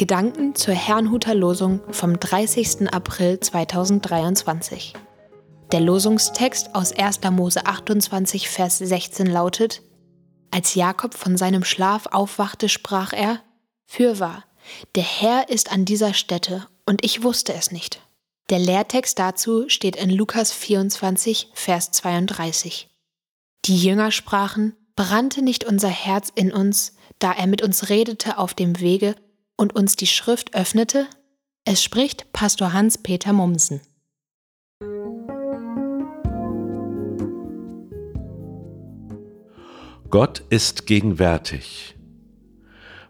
Gedanken zur Herrnhuter Losung vom 30. April 2023. Der Losungstext aus 1. Mose 28, Vers 16 lautet: Als Jakob von seinem Schlaf aufwachte, sprach er: Fürwahr, der Herr ist an dieser Stätte, und ich wusste es nicht. Der Lehrtext dazu steht in Lukas 24, Vers 32. Die Jünger sprachen: Brannte nicht unser Herz in uns, da er mit uns redete auf dem Wege und uns die Schrift öffnete? Es spricht Pastor Hans-Peter Mumsen. Gott ist gegenwärtig.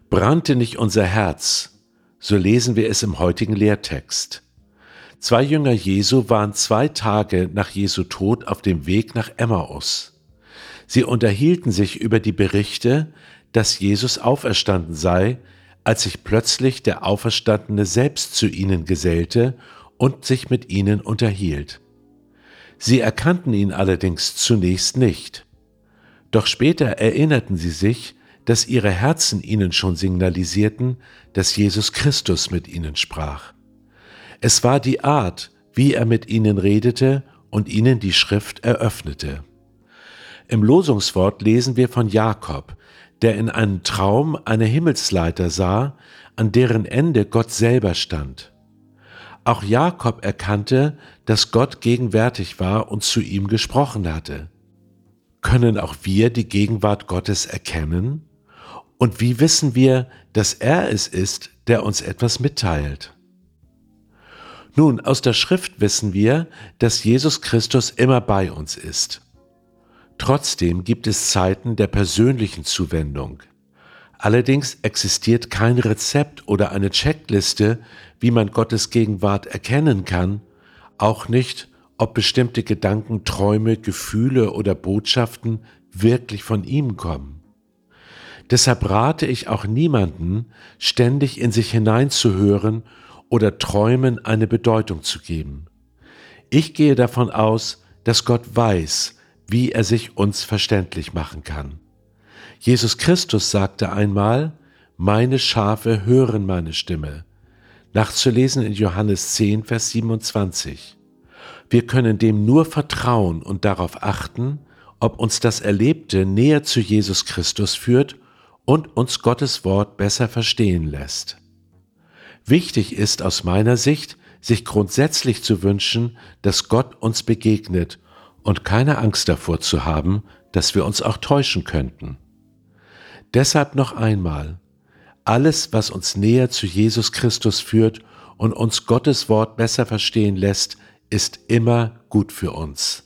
Brannte nicht unser Herz, so lesen wir es im heutigen Lehrtext. Zwei Jünger Jesu waren zwei Tage nach Jesu Tod auf dem Weg nach Emmaus. Sie unterhielten sich über die Berichte, dass Jesus auferstanden sei, als sich plötzlich der Auferstandene selbst zu ihnen gesellte und sich mit ihnen unterhielt. Sie erkannten ihn allerdings zunächst nicht. Doch später erinnerten sie sich, dass ihre Herzen ihnen schon signalisierten, dass Jesus Christus mit ihnen sprach. Es war die Art, wie er mit ihnen redete und ihnen die Schrift eröffnete. Im Losungswort lesen wir von Jakob, der in einem Traum eine Himmelsleiter sah, an deren Ende Gott selber stand. Auch Jakob erkannte, dass Gott gegenwärtig war und zu ihm gesprochen hatte. Können auch wir die Gegenwart Gottes erkennen? Und wie wissen wir, dass er es ist, der uns etwas mitteilt? Nun, aus der Schrift wissen wir, dass Jesus Christus immer bei uns ist. Trotzdem gibt es Zeiten der persönlichen Zuwendung. Allerdings existiert kein Rezept oder eine Checkliste, wie man Gottes Gegenwart erkennen kann, auch nicht, ob bestimmte Gedanken, Träume, Gefühle oder Botschaften wirklich von ihm kommen. Deshalb rate ich auch niemanden, ständig in sich hineinzuhören oder Träumen eine Bedeutung zu geben. Ich gehe davon aus, dass Gott weiß, wie er sich uns verständlich machen kann. Jesus Christus sagte einmal, meine Schafe hören meine Stimme. Nachzulesen in Johannes 10, Vers 27. Wir können dem nur vertrauen und darauf achten, ob uns das Erlebte näher zu Jesus Christus führt und uns Gottes Wort besser verstehen lässt. Wichtig ist aus meiner Sicht, sich grundsätzlich zu wünschen, dass Gott uns begegnet und keine Angst davor zu haben, dass wir uns auch täuschen könnten. Deshalb noch einmal, alles, was uns näher zu Jesus Christus führt und uns Gottes Wort besser verstehen lässt, ist immer gut für uns.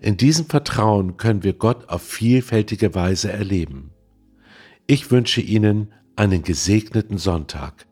In diesem Vertrauen können wir Gott auf vielfältige Weise erleben. Ich wünsche Ihnen einen gesegneten Sonntag.